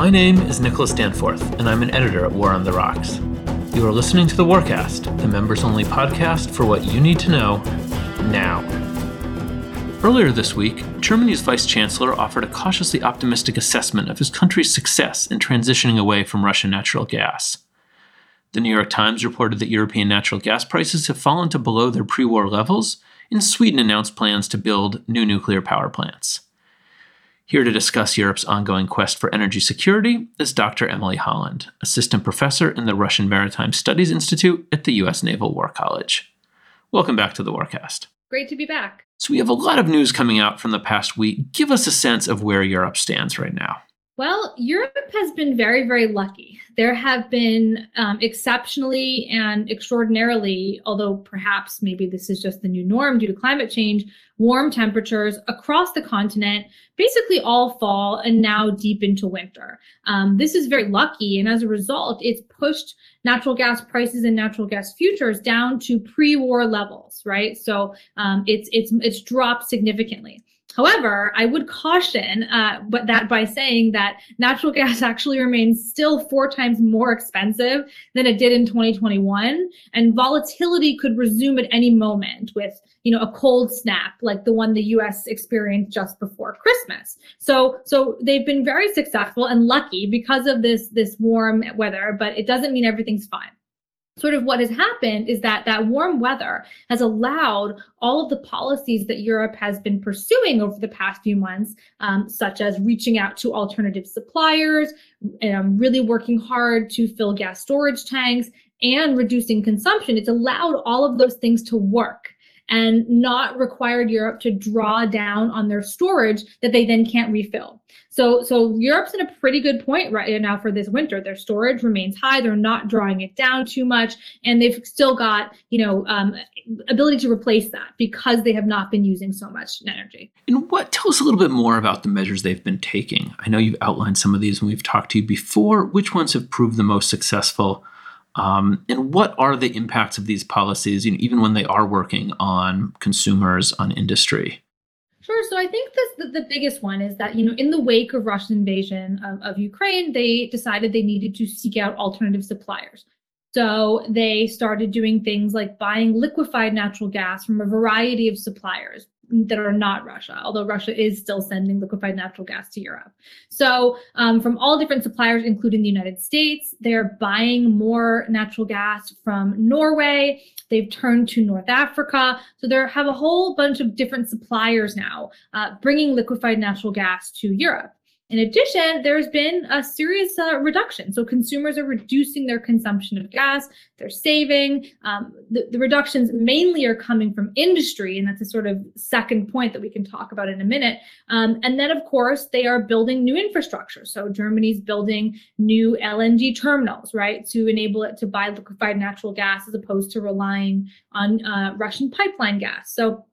My name is Nicholas Danforth, and I'm an editor at War on the Rocks. You are listening to the Warcast, the members only podcast for what you need to know now. Earlier this week, Germany's vice chancellor offered a cautiously optimistic assessment of his country's success in transitioning away from Russian natural gas. The New York Times reported that European natural gas prices have fallen to below their pre war levels, and Sweden announced plans to build new nuclear power plants. Here to discuss Europe's ongoing quest for energy security is Dr. Emily Holland, assistant professor in the Russia Maritime Studies Institute at the U.S. Naval War College. Welcome back to the Warcast. Great to be back. So, we have a lot of news coming out from the past week. Give us a sense of where Europe stands right now. Well, Europe has been very, very lucky. There have been um, exceptionally and extraordinarily, although perhaps maybe this is just the new norm due to climate change, warm temperatures across the continent, basically all fall and now deep into winter. Um, this is very lucky. And as a result, it's pushed natural gas prices and natural gas futures down to pre-war levels, right? So um, it's it's it's dropped significantly. However, I would caution uh, but that by saying that natural gas actually remains still four times more expensive than it did in 2021, and volatility could resume at any moment with you know a cold snap like the one the U.S. experienced just before Christmas. So so they've been very successful and lucky because of this this warm weather, but it doesn't mean everything's fine sort of what has happened is that that warm weather has allowed all of the policies that Europe has been pursuing over the past few months, um, such as reaching out to alternative suppliers, um, really working hard to fill gas storage tanks, and reducing consumption. It's allowed all of those things to work and not required Europe to draw down on their storage that they then can't refill. So, so Europe's in a pretty good point right now for this winter. Their storage remains high. They're not drawing it down too much, and they've still got you know um, ability to replace that because they have not been using so much energy. And what? Tell us a little bit more about the measures they've been taking. I know you've outlined some of these when we've talked to you before. Which ones have proved the most successful? Um, and what are the impacts of these policies, you know, even when they are working on consumers, on industry? Sure. So I think the, the biggest one is that, you know, in the wake of Russian invasion of, of Ukraine, they decided they needed to seek out alternative suppliers. So they started doing things like buying liquefied natural gas from a variety of suppliers, that are not Russia, although Russia is still sending liquefied natural gas to Europe. So, um, from all different suppliers, including the United States, they're buying more natural gas from Norway. They've turned to North Africa. So, they have a whole bunch of different suppliers now uh, bringing liquefied natural gas to Europe. In addition, there's been a serious uh, reduction. So consumers are reducing their consumption of gas, they're saving. Um, the, the, reductions mainly are coming from industry, and that's a sort of second point that we can talk about in a minute. Um, and then, of course, they are building new infrastructure. So Germany's building new LNG terminals, right, to enable it to buy liquefied natural gas as opposed to relying on uh, Russian pipeline gas. So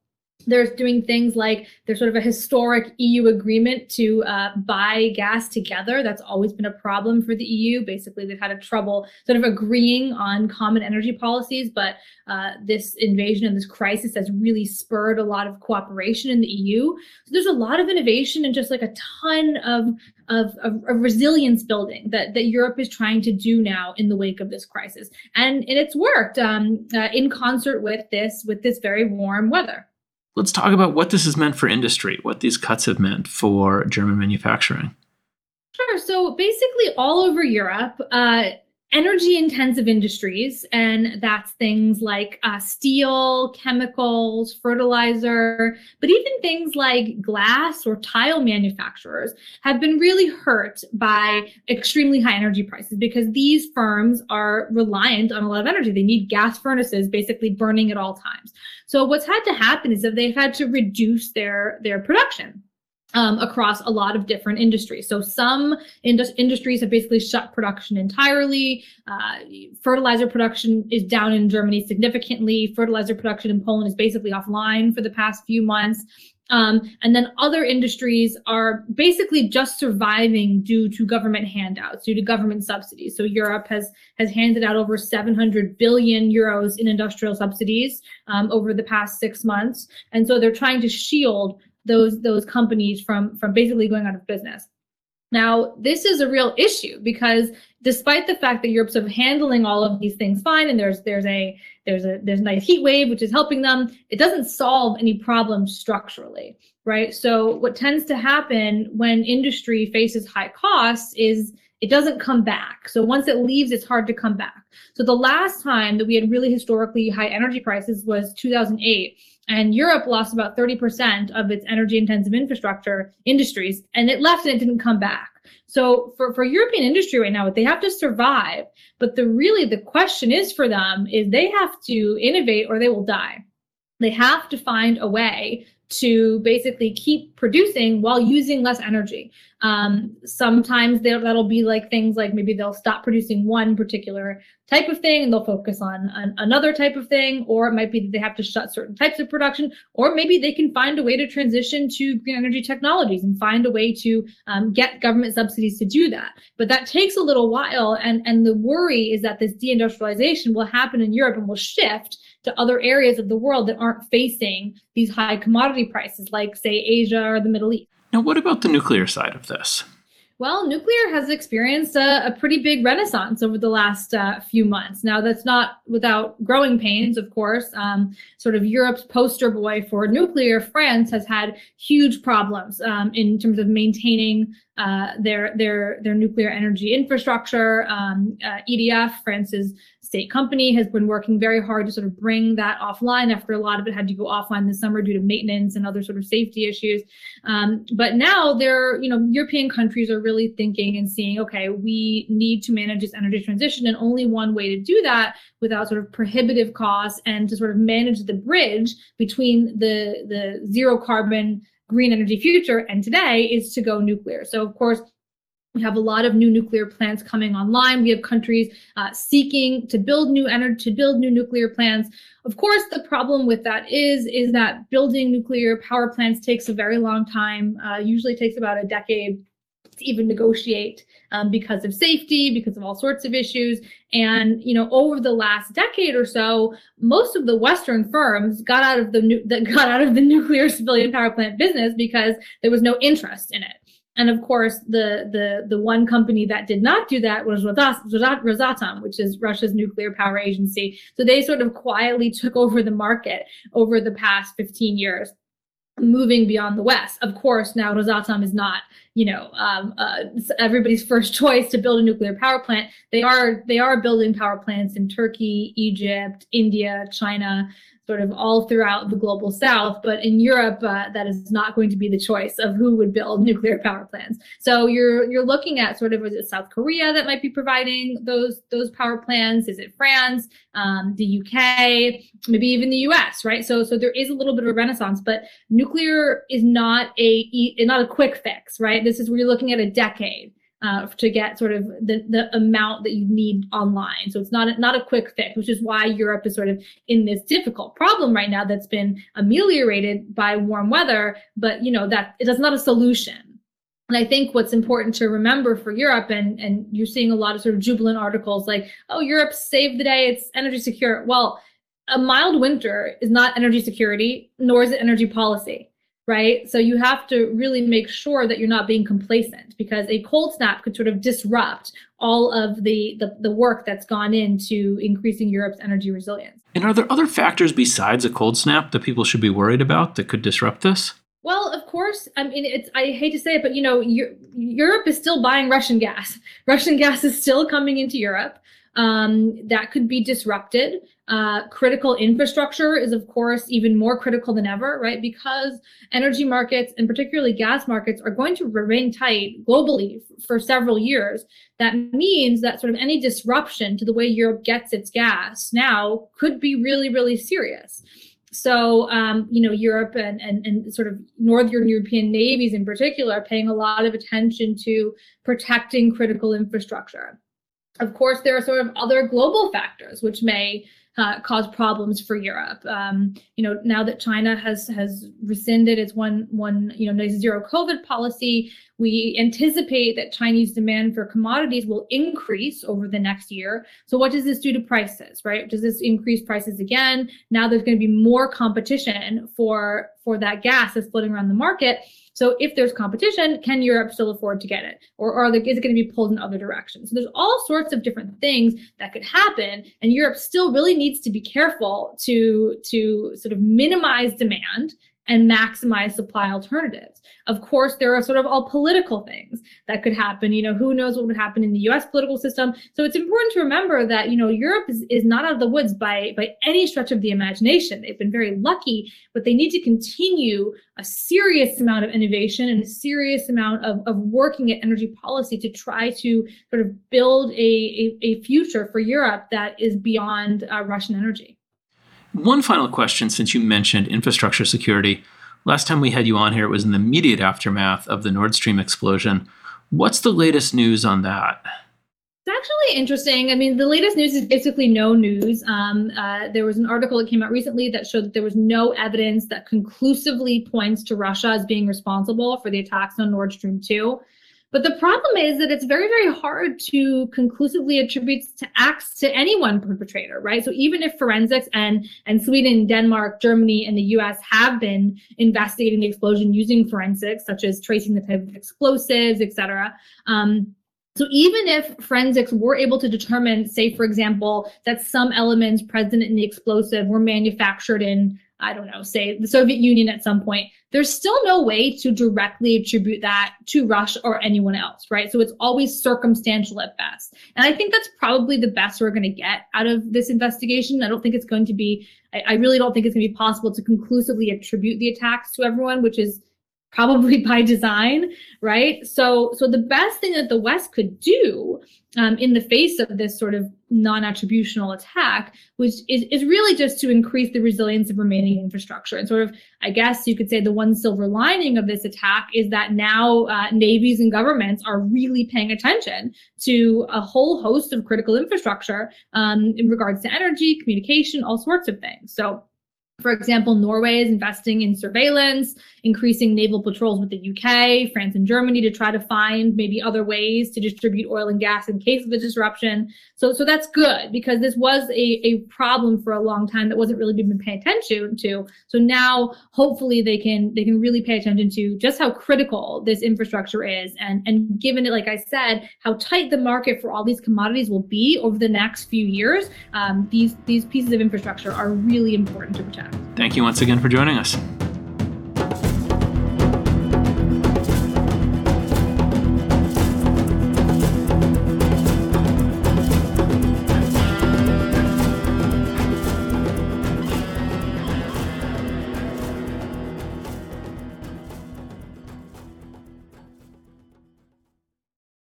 there's doing things like there's sort of a historic EU agreement to uh, buy gas together. That's always been a problem for the EU. Basically, they've had a trouble sort of agreeing on common energy policies, but uh, this invasion and this crisis has really spurred a lot of cooperation in the EU. So there's a lot of innovation and just like a ton of of, of, of resilience building that, that Europe is trying to do now in the wake of this crisis, and and it's worked um, uh, in concert with this with this very warm weather. Let's talk about what this has meant for industry, what these cuts have meant for German manufacturing. Sure. So basically, all over Europe, uh, energy intensive industries, and that's things like uh, steel, chemicals, fertilizer, but even things like glass or tile manufacturers have been really hurt by extremely high energy prices because these firms are reliant on a lot of energy. They need gas furnaces basically burning at all times. So what's had to happen is that they've had to reduce their their production um, across a lot of different industries. So some indus- industries have basically shut production entirely. Uh, fertilizer production is down in Germany significantly. Fertilizer production in Poland is basically offline for the past few months. Um, and then other industries are basically just surviving due to government handouts, due to government subsidies. So Europe has has handed out over 700 billion euros in industrial subsidies um, over the past six months, and so they're trying to shield those those companies from from basically going out of business. Now, this is a real issue because despite the fact that Europe's sort of handling all of these things fine, and there's there's a there's a there's a nice heat wave which is helping them, it doesn't solve any problems structurally, right? So what tends to happen when industry faces high costs is it doesn't come back. So once it leaves, it's hard to come back. So the last time that we had really historically high energy prices was 2008 and Europe lost about 30% of its energy intensive infrastructure industries and it left and it didn't come back. So for, for European industry right now, they have to survive. But the really the question is for them is they have to innovate or they will die. They have to find a way to basically keep producing while using less energy. Um, sometimes that'll be like things like maybe they'll stop producing one particular type of thing and they'll focus on an, another type of thing, or it might be that they have to shut certain types of production, or maybe they can find a way to transition to green energy technologies and find a way to um, get government subsidies to do that. But that takes a little while, and and the worry is that this deindustrialization will happen in Europe and will shift to other areas of the world that aren't facing these high commodity prices, like, say, Asia or the Middle East. Now, what about the nuclear side of this? Well, nuclear has experienced a, a pretty big renaissance over the last uh, few months. Now, that's not without growing pains, of course. Um, sort of Europe's poster boy for nuclear, France, has had huge problems um, in terms of maintaining uh, their their their nuclear energy infrastructure. Um, uh, EDF, France's state company, has been working very hard to sort of bring that offline after a lot of it had to go offline this summer due to maintenance and other sort of safety issues. Um, but now they're, you know, European countries are really thinking and seeing, okay, we need to manage this energy transition, and only one way to do that without sort of prohibitive costs and to sort of manage the bridge between the the zero carbon green energy future and today is to go nuclear. So of course, we have a lot of new nuclear plants coming online. We have countries uh, seeking to build new energy, to build new nuclear plants. Of course, the problem with that is is that building nuclear power plants takes a very long time. Uh, usually takes about a decade to even negotiate um, because of safety, because of all sorts of issues. And you know, over the last decade or so, most of the Western firms got out of the nu- got out of the nuclear civilian power plant business because there was no interest in it. And of course, the the the one company that did not do that was Rosatom, which is Russia's nuclear power agency. So they sort of quietly took over the market over the past 15 years moving beyond the West. Of course, now Rosatom is not, you know, um, uh, everybody's first choice to build a nuclear power plant. They are they are building power plants in Turkey, Egypt, India, China sort of all throughout the global south. But in Europe, uh, that is not going to be the choice of who would build nuclear power plants. So you're you're looking at sort of is it South Korea that might be providing those those power plants? Is it France, um, the UK, maybe even the US? Right. So so there is a little bit of a renaissance, but nuclear is not a not a quick fix. Right. This is where you're looking at a decade uh, to get sort of the, the amount that you need online. So it's not a, not a quick fix, which is why Europe is sort of in this difficult problem right now that's been ameliorated by warm weather, but you know that it is not a solution. And I think what's important to remember for Europe, and, and you're seeing a lot of sort of jubilant articles like, oh, Europe saved the day, it's energy secure. Well, a mild winter is not energy security, nor is it energy policy right? So you have to really make sure that you're not being complacent because a cold snap could sort of disrupt all of the, the, the work that's gone into increasing Europe's energy resilience. And are there other factors besides a cold snap that people should be worried about that could disrupt this? Well, of course. I mean, it's. I hate to say it, but you know, Europe is still buying Russian gas. Russian gas is still coming into Europe um, that could be disrupted. Uh, critical infrastructure is, of course, even more critical than ever, right? Because energy markets and particularly gas markets are going to remain tight globally for several years. That means that sort of any disruption to the way Europe gets its gas now could be really, really serious. So, um, you know, Europe and, and, and sort of Northern European navies in particular are paying a lot of attention to protecting critical infrastructure. Of course, there are sort of other global factors which may uh, cause problems for Europe. Um, you know, now that China has has rescinded its one one you know zero COVID policy, We anticipate that Chinese demand for commodities will increase over the next year. So what does this do to prices, right? Does this increase prices again? Now there's going to be more competition for for that gas that's floating around the market. So if there's competition, can Europe still afford to get it? Or, or is it going to be pulled in other directions? So there's all sorts of different things that could happen. And Europe still really needs to be careful to, to sort of minimize demand and maximize supply alternatives. Of course, there are sort of all political things that could happen. You know, who knows what would happen in the US political system. So it's important to remember that, you know, Europe is, is not out of the woods by, by any stretch of the imagination. They've been very lucky, but they need to continue a serious amount of innovation and a serious amount of, of working at energy policy to try to sort of build a, a, a future for Europe that is beyond uh, Russian energy. One final question since you mentioned infrastructure security. Last time we had you on here, it was in the immediate aftermath of the Nord Stream explosion. What's the latest news on that? It's actually interesting. I mean, the latest news is basically no news. Um, uh, there was an article that came out recently that showed that there was no evidence that conclusively points to Russia as being responsible for the attacks on Nord Stream 2. But the problem is that it's very, very hard to conclusively attribute to acts to any one perpetrator, right? So even if forensics and and Sweden, Denmark, Germany, and the U.S. have been investigating the explosion using forensics, such as tracing the type of explosives, et cetera. Um, so even if forensics were able to determine, say, for example, that some elements present in the explosive were manufactured in I don't know, say the Soviet Union at some point, there's still no way to directly attribute that to Russia or anyone else, right? So it's always circumstantial at best. And I think that's probably the best we're going to get out of this investigation. I don't think it's going to be, I, I really don't think it's going to be possible to conclusively attribute the attacks to everyone, which is probably by design, right? So, so the best thing that the West could do um, in the face of this sort of non-attributional attack, which is, is really just to increase the resilience of remaining infrastructure. And sort of, I guess you could say the one silver lining of this attack is that now uh, navies and governments are really paying attention to a whole host of critical infrastructure um, in regards to energy, communication, all sorts of things. So for example, Norway is investing in surveillance, increasing naval patrols with the UK, France, and Germany to try to find maybe other ways to distribute oil and gas in case of a disruption. So, so that's good because this was a, a problem for a long time that wasn't really being paid attention to. So now, hopefully, they can they can really pay attention to just how critical this infrastructure is, and and given it, like I said, how tight the market for all these commodities will be over the next few years. Um, these these pieces of infrastructure are really important to protect. Thank you once again for joining us.